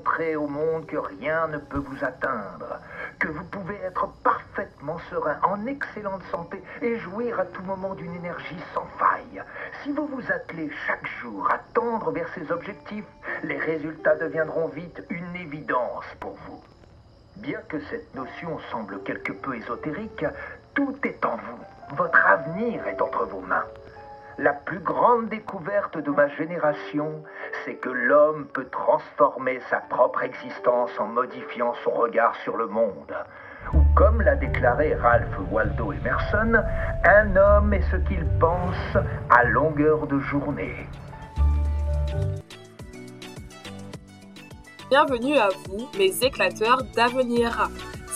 montrer au monde que rien ne peut vous atteindre, que vous pouvez être parfaitement serein, en excellente santé et jouir à tout moment d'une énergie sans faille. Si vous vous attelez chaque jour à tendre vers ces objectifs, les résultats deviendront vite une évidence pour vous. Bien que cette notion semble quelque peu ésotérique, tout est en vous. Votre avenir est entre vos mains. La plus grande découverte de ma génération, c'est que l'homme peut transformer sa propre existence en modifiant son regard sur le monde. Ou comme l'a déclaré Ralph Waldo Emerson, un homme est ce qu'il pense à longueur de journée. Bienvenue à vous, mes éclateurs d'avenir.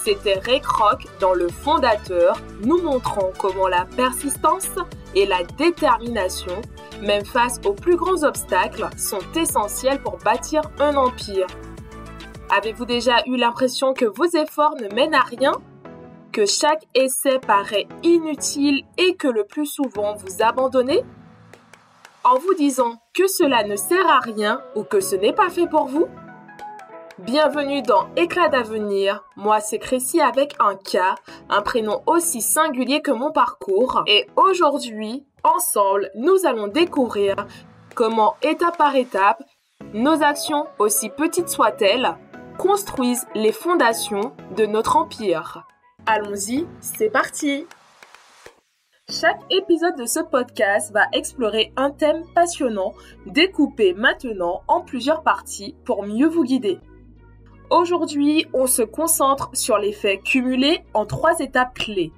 C'était Ray Kroc dans Le Fondateur, nous montrant comment la persistance et la détermination, même face aux plus grands obstacles, sont essentielles pour bâtir un empire. Avez-vous déjà eu l'impression que vos efforts ne mènent à rien? Que chaque essai paraît inutile et que le plus souvent vous abandonnez? En vous disant que cela ne sert à rien ou que ce n'est pas fait pour vous? Bienvenue dans Éclat d'avenir. Moi, c'est Crécy avec un K, un prénom aussi singulier que mon parcours. Et aujourd'hui, ensemble, nous allons découvrir comment, étape par étape, nos actions, aussi petites soient-elles, construisent les fondations de notre empire. Allons-y, c'est parti chaque épisode de ce podcast va explorer un thème passionnant, découpé maintenant en plusieurs parties pour mieux vous guider. Aujourd'hui, on se concentre sur l'effet cumulé en trois étapes clés.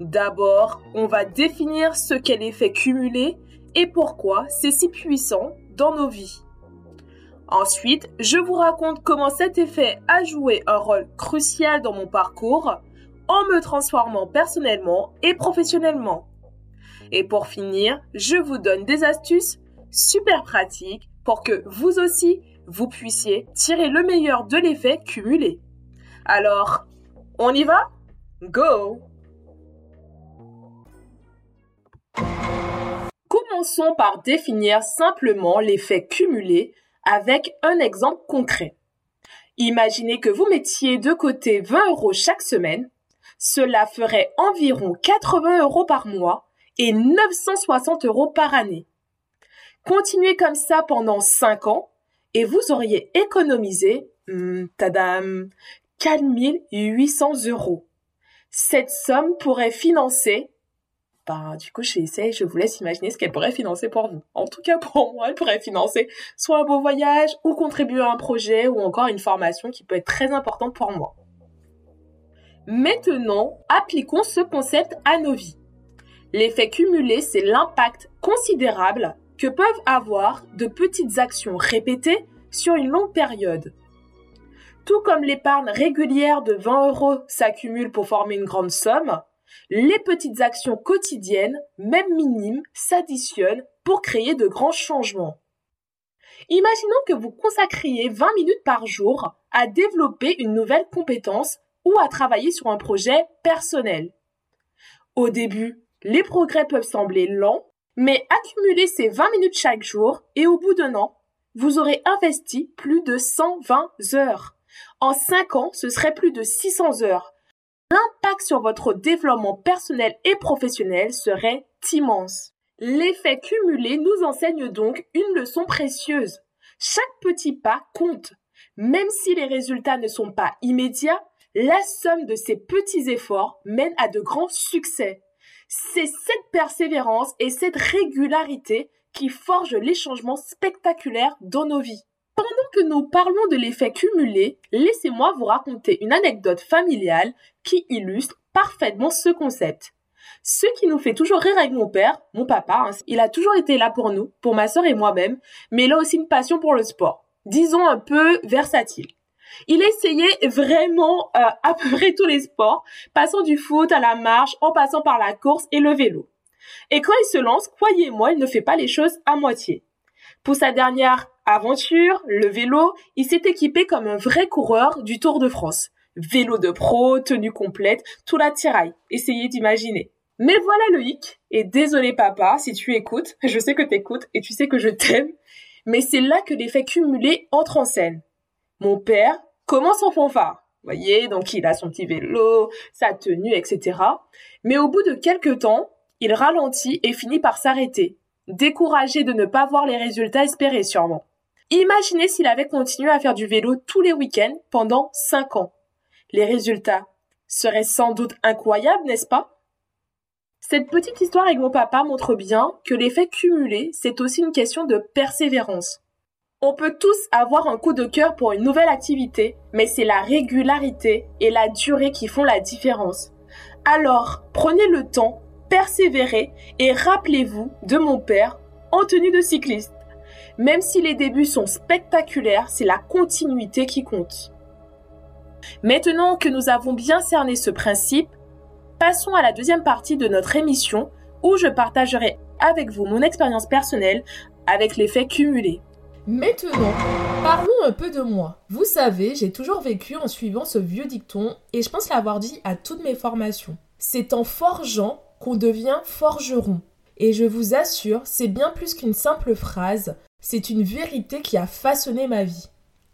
D'abord, on va définir ce qu'est l'effet cumulé et pourquoi c'est si puissant dans nos vies. Ensuite, je vous raconte comment cet effet a joué un rôle crucial dans mon parcours en me transformant personnellement et professionnellement. Et pour finir, je vous donne des astuces super pratiques pour que vous aussi, vous puissiez tirer le meilleur de l'effet cumulé. Alors, on y va? Go Commençons par définir simplement l'effet cumulé avec un exemple concret. Imaginez que vous mettiez de côté 20 euros chaque semaine. Cela ferait environ 80 euros par mois et 960 euros par année. Continuez comme ça pendant 5 ans et vous auriez économisé, hmm, tadam, 4800 euros. Cette somme pourrait financer, bah, du coup, j'essaie, je vous laisse imaginer ce qu'elle pourrait financer pour vous. En tout cas, pour moi, elle pourrait financer soit un beau voyage, ou contribuer à un projet, ou encore une formation qui peut être très importante pour moi. Maintenant, appliquons ce concept à nos vies. L'effet cumulé, c'est l'impact considérable que peuvent avoir de petites actions répétées sur une longue période. Tout comme l'épargne régulière de 20 euros s'accumule pour former une grande somme, les petites actions quotidiennes, même minimes, s'additionnent pour créer de grands changements. Imaginons que vous consacriez 20 minutes par jour à développer une nouvelle compétence ou à travailler sur un projet personnel. Au début, les progrès peuvent sembler lents, mais accumulez ces 20 minutes chaque jour et au bout d'un an, vous aurez investi plus de 120 heures. En 5 ans, ce serait plus de 600 heures. L'impact sur votre développement personnel et professionnel serait immense. L'effet cumulé nous enseigne donc une leçon précieuse. Chaque petit pas compte. Même si les résultats ne sont pas immédiats, la somme de ces petits efforts mène à de grands succès. C'est cette persévérance et cette régularité qui forgent les changements spectaculaires dans nos vies. Pendant que nous parlons de l'effet cumulé, laissez-moi vous raconter une anecdote familiale qui illustre parfaitement ce concept. Ce qui nous fait toujours rire avec mon père, mon papa, hein, il a toujours été là pour nous, pour ma sœur et moi-même, mais il a aussi une passion pour le sport. Disons un peu versatile. Il essayait vraiment euh, à peu près tous les sports, passant du foot à la marche, en passant par la course et le vélo. Et quand il se lance, croyez-moi, il ne fait pas les choses à moitié. Pour sa dernière aventure, le vélo, il s'est équipé comme un vrai coureur du Tour de France. Vélo de pro, tenue complète, tout la tiraille. Essayez d'imaginer. Mais voilà Loïc, et désolé papa si tu écoutes, je sais que t'écoutes et tu sais que je t'aime, mais c'est là que l'effet cumulé entre en scène. Mon père commence en fanfare. Voyez, donc il a son petit vélo, sa tenue, etc. Mais au bout de quelques temps, il ralentit et finit par s'arrêter, découragé de ne pas voir les résultats espérés sûrement. Imaginez s'il avait continué à faire du vélo tous les week-ends pendant 5 ans. Les résultats seraient sans doute incroyables, n'est-ce pas? Cette petite histoire avec mon papa montre bien que l'effet cumulé, c'est aussi une question de persévérance. On peut tous avoir un coup de cœur pour une nouvelle activité, mais c'est la régularité et la durée qui font la différence. Alors, prenez le temps, persévérez et rappelez-vous de mon père en tenue de cycliste. Même si les débuts sont spectaculaires, c'est la continuité qui compte. Maintenant que nous avons bien cerné ce principe, passons à la deuxième partie de notre émission où je partagerai avec vous mon expérience personnelle avec l'effet cumulé. Maintenant, parlons un peu de moi. Vous savez, j'ai toujours vécu en suivant ce vieux dicton et je pense l'avoir dit à toutes mes formations. C'est en forgeant qu'on devient forgeron. Et je vous assure, c'est bien plus qu'une simple phrase, c'est une vérité qui a façonné ma vie.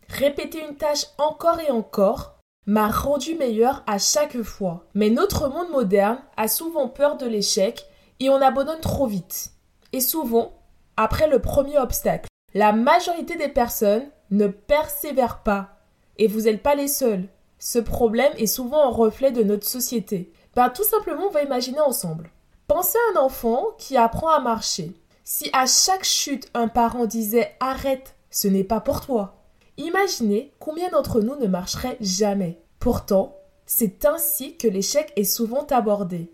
Répéter une tâche encore et encore m'a rendu meilleur à chaque fois. Mais notre monde moderne a souvent peur de l'échec et on abandonne trop vite. Et souvent, après le premier obstacle, la majorité des personnes ne persévèrent pas. Et vous n'êtes pas les seuls. Ce problème est souvent un reflet de notre société. Ben, tout simplement, on va imaginer ensemble. Pensez à un enfant qui apprend à marcher. Si à chaque chute un parent disait arrête, ce n'est pas pour toi. Imaginez combien d'entre nous ne marcheraient jamais. Pourtant, c'est ainsi que l'échec est souvent abordé,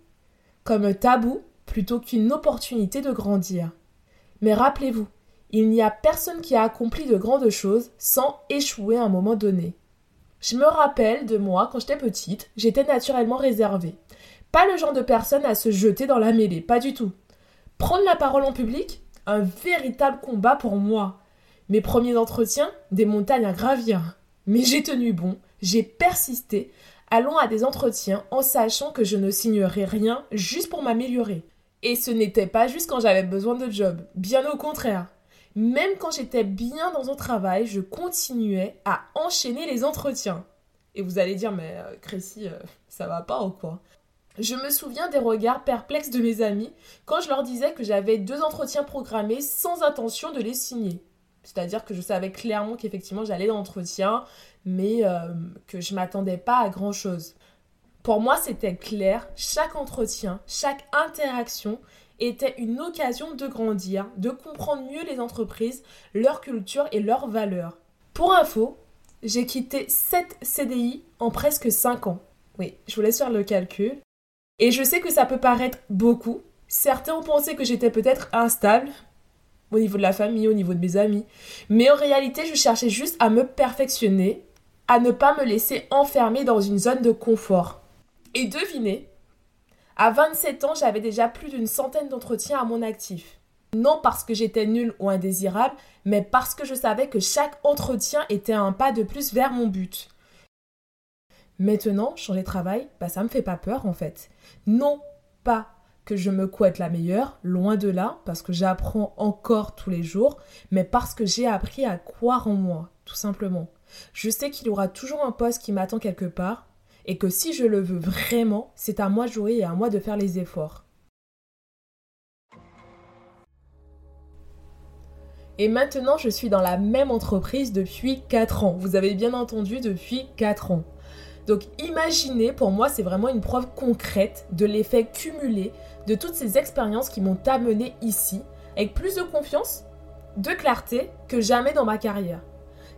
comme un tabou plutôt qu'une opportunité de grandir. Mais rappelez-vous, il n'y a personne qui a accompli de grandes choses sans échouer à un moment donné. Je me rappelle de moi quand j'étais petite, j'étais naturellement réservée. Pas le genre de personne à se jeter dans la mêlée, pas du tout. Prendre la parole en public, un véritable combat pour moi. Mes premiers entretiens, des montagnes à gravir. Mais j'ai tenu bon, j'ai persisté, allant à des entretiens en sachant que je ne signerais rien juste pour m'améliorer. Et ce n'était pas juste quand j'avais besoin de job, bien au contraire. Même quand j'étais bien dans un travail, je continuais à enchaîner les entretiens. Et vous allez dire, mais euh, Crécy, euh, ça va pas ou quoi? Je me souviens des regards perplexes de mes amis quand je leur disais que j'avais deux entretiens programmés sans intention de les signer. C'est-à-dire que je savais clairement qu'effectivement j'allais dans l'entretien, mais euh, que je m'attendais pas à grand-chose. Pour moi, c'était clair, chaque entretien, chaque interaction était une occasion de grandir, de comprendre mieux les entreprises, leur culture et leurs valeurs. Pour info, j'ai quitté 7 CDI en presque 5 ans. Oui, je vous laisse faire le calcul. Et je sais que ça peut paraître beaucoup. Certains ont pensé que j'étais peut-être instable au niveau de la famille, au niveau de mes amis. Mais en réalité, je cherchais juste à me perfectionner, à ne pas me laisser enfermer dans une zone de confort. Et devinez, à 27 ans, j'avais déjà plus d'une centaine d'entretiens à mon actif. Non parce que j'étais nulle ou indésirable, mais parce que je savais que chaque entretien était un pas de plus vers mon but. Maintenant, changer de travail, bah ça me fait pas peur en fait. Non pas que je me couette la meilleure, loin de là, parce que j'apprends encore tous les jours, mais parce que j'ai appris à croire en moi, tout simplement. Je sais qu'il y aura toujours un poste qui m'attend quelque part, et que si je le veux vraiment, c'est à moi de jouer et à moi de faire les efforts. Et maintenant, je suis dans la même entreprise depuis 4 ans. Vous avez bien entendu, depuis 4 ans. Donc imaginez, pour moi, c'est vraiment une preuve concrète de l'effet cumulé de toutes ces expériences qui m'ont amené ici, avec plus de confiance, de clarté que jamais dans ma carrière.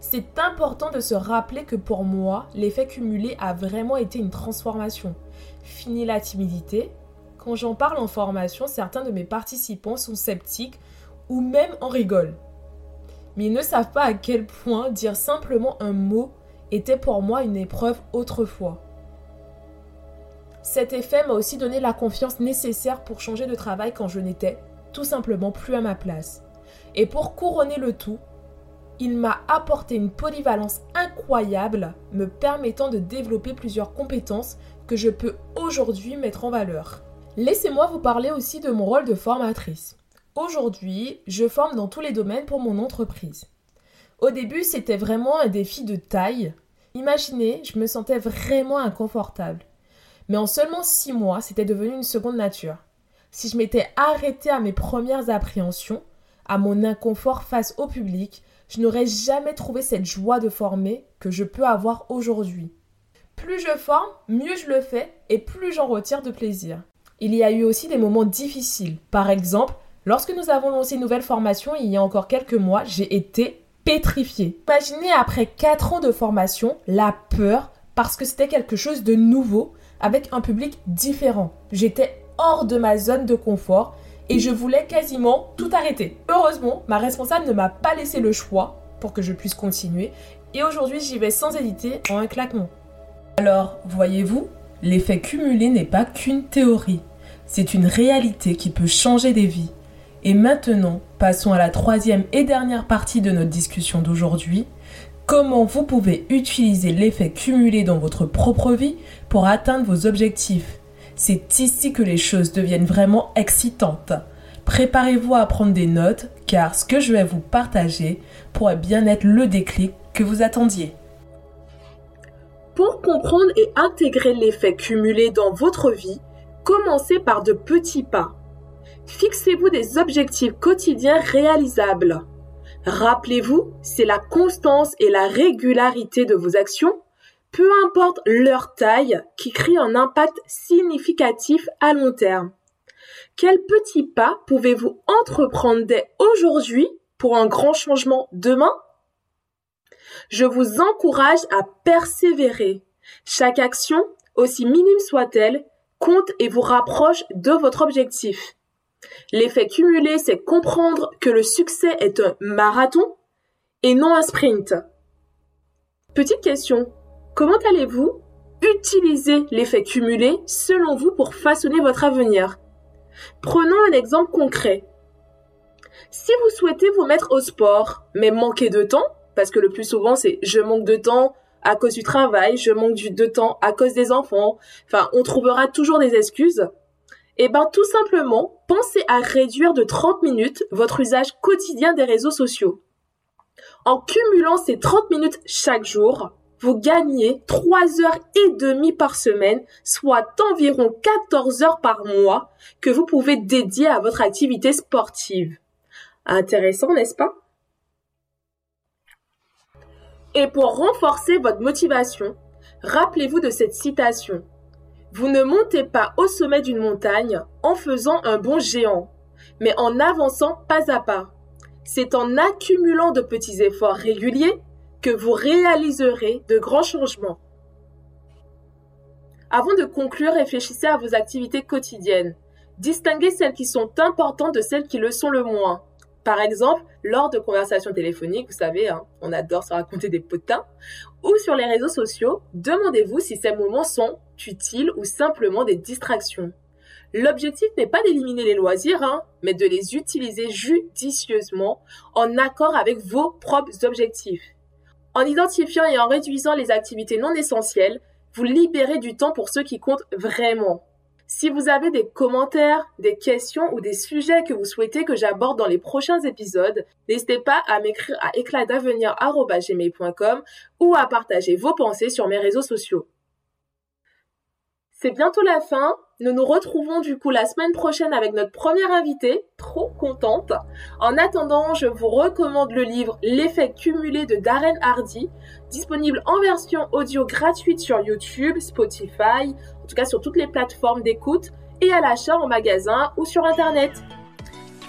C'est important de se rappeler que pour moi, l'effet cumulé a vraiment été une transformation. Fini la timidité. Quand j'en parle en formation, certains de mes participants sont sceptiques ou même en rigolent. Mais ils ne savent pas à quel point dire simplement un mot était pour moi une épreuve autrefois. Cet effet m'a aussi donné la confiance nécessaire pour changer de travail quand je n'étais tout simplement plus à ma place. Et pour couronner le tout, il m'a apporté une polyvalence incroyable me permettant de développer plusieurs compétences que je peux aujourd'hui mettre en valeur. Laissez-moi vous parler aussi de mon rôle de formatrice. Aujourd'hui, je forme dans tous les domaines pour mon entreprise. Au début, c'était vraiment un défi de taille. Imaginez, je me sentais vraiment inconfortable. Mais en seulement six mois, c'était devenu une seconde nature. Si je m'étais arrêtée à mes premières appréhensions, à mon inconfort face au public, je n'aurais jamais trouvé cette joie de former que je peux avoir aujourd'hui. Plus je forme, mieux je le fais et plus j'en retire de plaisir. Il y a eu aussi des moments difficiles. Par exemple, lorsque nous avons lancé une nouvelle formation il y a encore quelques mois, j'ai été pétrifiée. Imaginez après 4 ans de formation, la peur parce que c'était quelque chose de nouveau avec un public différent. J'étais hors de ma zone de confort et je voulais quasiment tout arrêter. Heureusement, ma responsable ne m'a pas laissé le choix pour que je puisse continuer et aujourd'hui j'y vais sans hésiter en un claquement. Alors, voyez-vous, l'effet cumulé n'est pas qu'une théorie, c'est une réalité qui peut changer des vies. Et maintenant, passons à la troisième et dernière partie de notre discussion d'aujourd'hui. Comment vous pouvez utiliser l'effet cumulé dans votre propre vie pour atteindre vos objectifs? C'est ici que les choses deviennent vraiment excitantes. Préparez-vous à prendre des notes car ce que je vais vous partager pourrait bien être le déclic que vous attendiez. Pour comprendre et intégrer l'effet cumulé dans votre vie, commencez par de petits pas. Fixez-vous des objectifs quotidiens réalisables. Rappelez-vous, c'est la constance et la régularité de vos actions peu importe leur taille, qui crée un impact significatif à long terme. Quels petits pas pouvez-vous entreprendre dès aujourd'hui pour un grand changement demain? Je vous encourage à persévérer. Chaque action, aussi minime soit-elle, compte et vous rapproche de votre objectif. L'effet cumulé, c'est comprendre que le succès est un marathon et non un sprint. Petite question, Comment allez-vous utiliser l'effet cumulé selon vous pour façonner votre avenir? Prenons un exemple concret. Si vous souhaitez vous mettre au sport, mais manquez de temps, parce que le plus souvent c'est je manque de temps à cause du travail, je manque de temps à cause des enfants, enfin on trouvera toujours des excuses. Eh bien tout simplement, pensez à réduire de 30 minutes votre usage quotidien des réseaux sociaux. En cumulant ces 30 minutes chaque jour, vous gagnez 3 heures et demie par semaine, soit environ 14 heures par mois que vous pouvez dédier à votre activité sportive. Intéressant, n'est-ce pas? Et pour renforcer votre motivation, rappelez-vous de cette citation. Vous ne montez pas au sommet d'une montagne en faisant un bond géant, mais en avançant pas à pas. C'est en accumulant de petits efforts réguliers que vous réaliserez de grands changements. Avant de conclure, réfléchissez à vos activités quotidiennes. Distinguez celles qui sont importantes de celles qui le sont le moins. Par exemple, lors de conversations téléphoniques, vous savez, hein, on adore se raconter des potins, ou sur les réseaux sociaux, demandez-vous si ces moments sont utiles ou simplement des distractions. L'objectif n'est pas d'éliminer les loisirs, hein, mais de les utiliser judicieusement en accord avec vos propres objectifs. En identifiant et en réduisant les activités non essentielles, vous libérez du temps pour ceux qui comptent vraiment. Si vous avez des commentaires, des questions ou des sujets que vous souhaitez que j'aborde dans les prochains épisodes, n'hésitez pas à m'écrire à éclatdavenir.com ou à partager vos pensées sur mes réseaux sociaux. C'est bientôt la fin. Nous nous retrouvons du coup la semaine prochaine avec notre première invitée, trop contente. En attendant, je vous recommande le livre L'effet cumulé de Darren Hardy, disponible en version audio gratuite sur YouTube, Spotify, en tout cas sur toutes les plateformes d'écoute et à l'achat en magasin ou sur internet.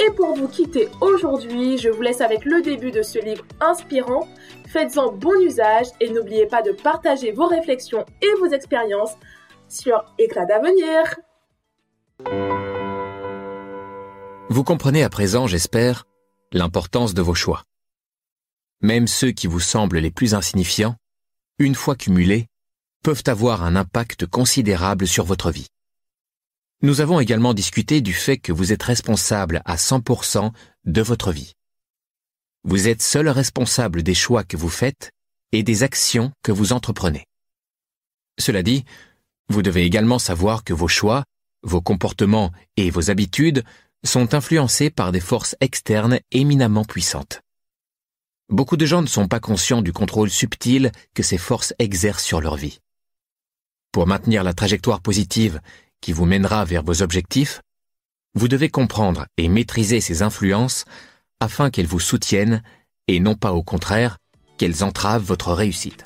Et pour vous quitter aujourd'hui, je vous laisse avec le début de ce livre inspirant. Faites-en bon usage et n'oubliez pas de partager vos réflexions et vos expériences sur Éclat. Vous comprenez à présent, j'espère, l'importance de vos choix. Même ceux qui vous semblent les plus insignifiants, une fois cumulés, peuvent avoir un impact considérable sur votre vie. Nous avons également discuté du fait que vous êtes responsable à 100% de votre vie. Vous êtes seul responsable des choix que vous faites et des actions que vous entreprenez. Cela dit, vous devez également savoir que vos choix, vos comportements et vos habitudes sont influencés par des forces externes éminemment puissantes. Beaucoup de gens ne sont pas conscients du contrôle subtil que ces forces exercent sur leur vie. Pour maintenir la trajectoire positive qui vous mènera vers vos objectifs, vous devez comprendre et maîtriser ces influences afin qu'elles vous soutiennent et non pas au contraire qu'elles entravent votre réussite.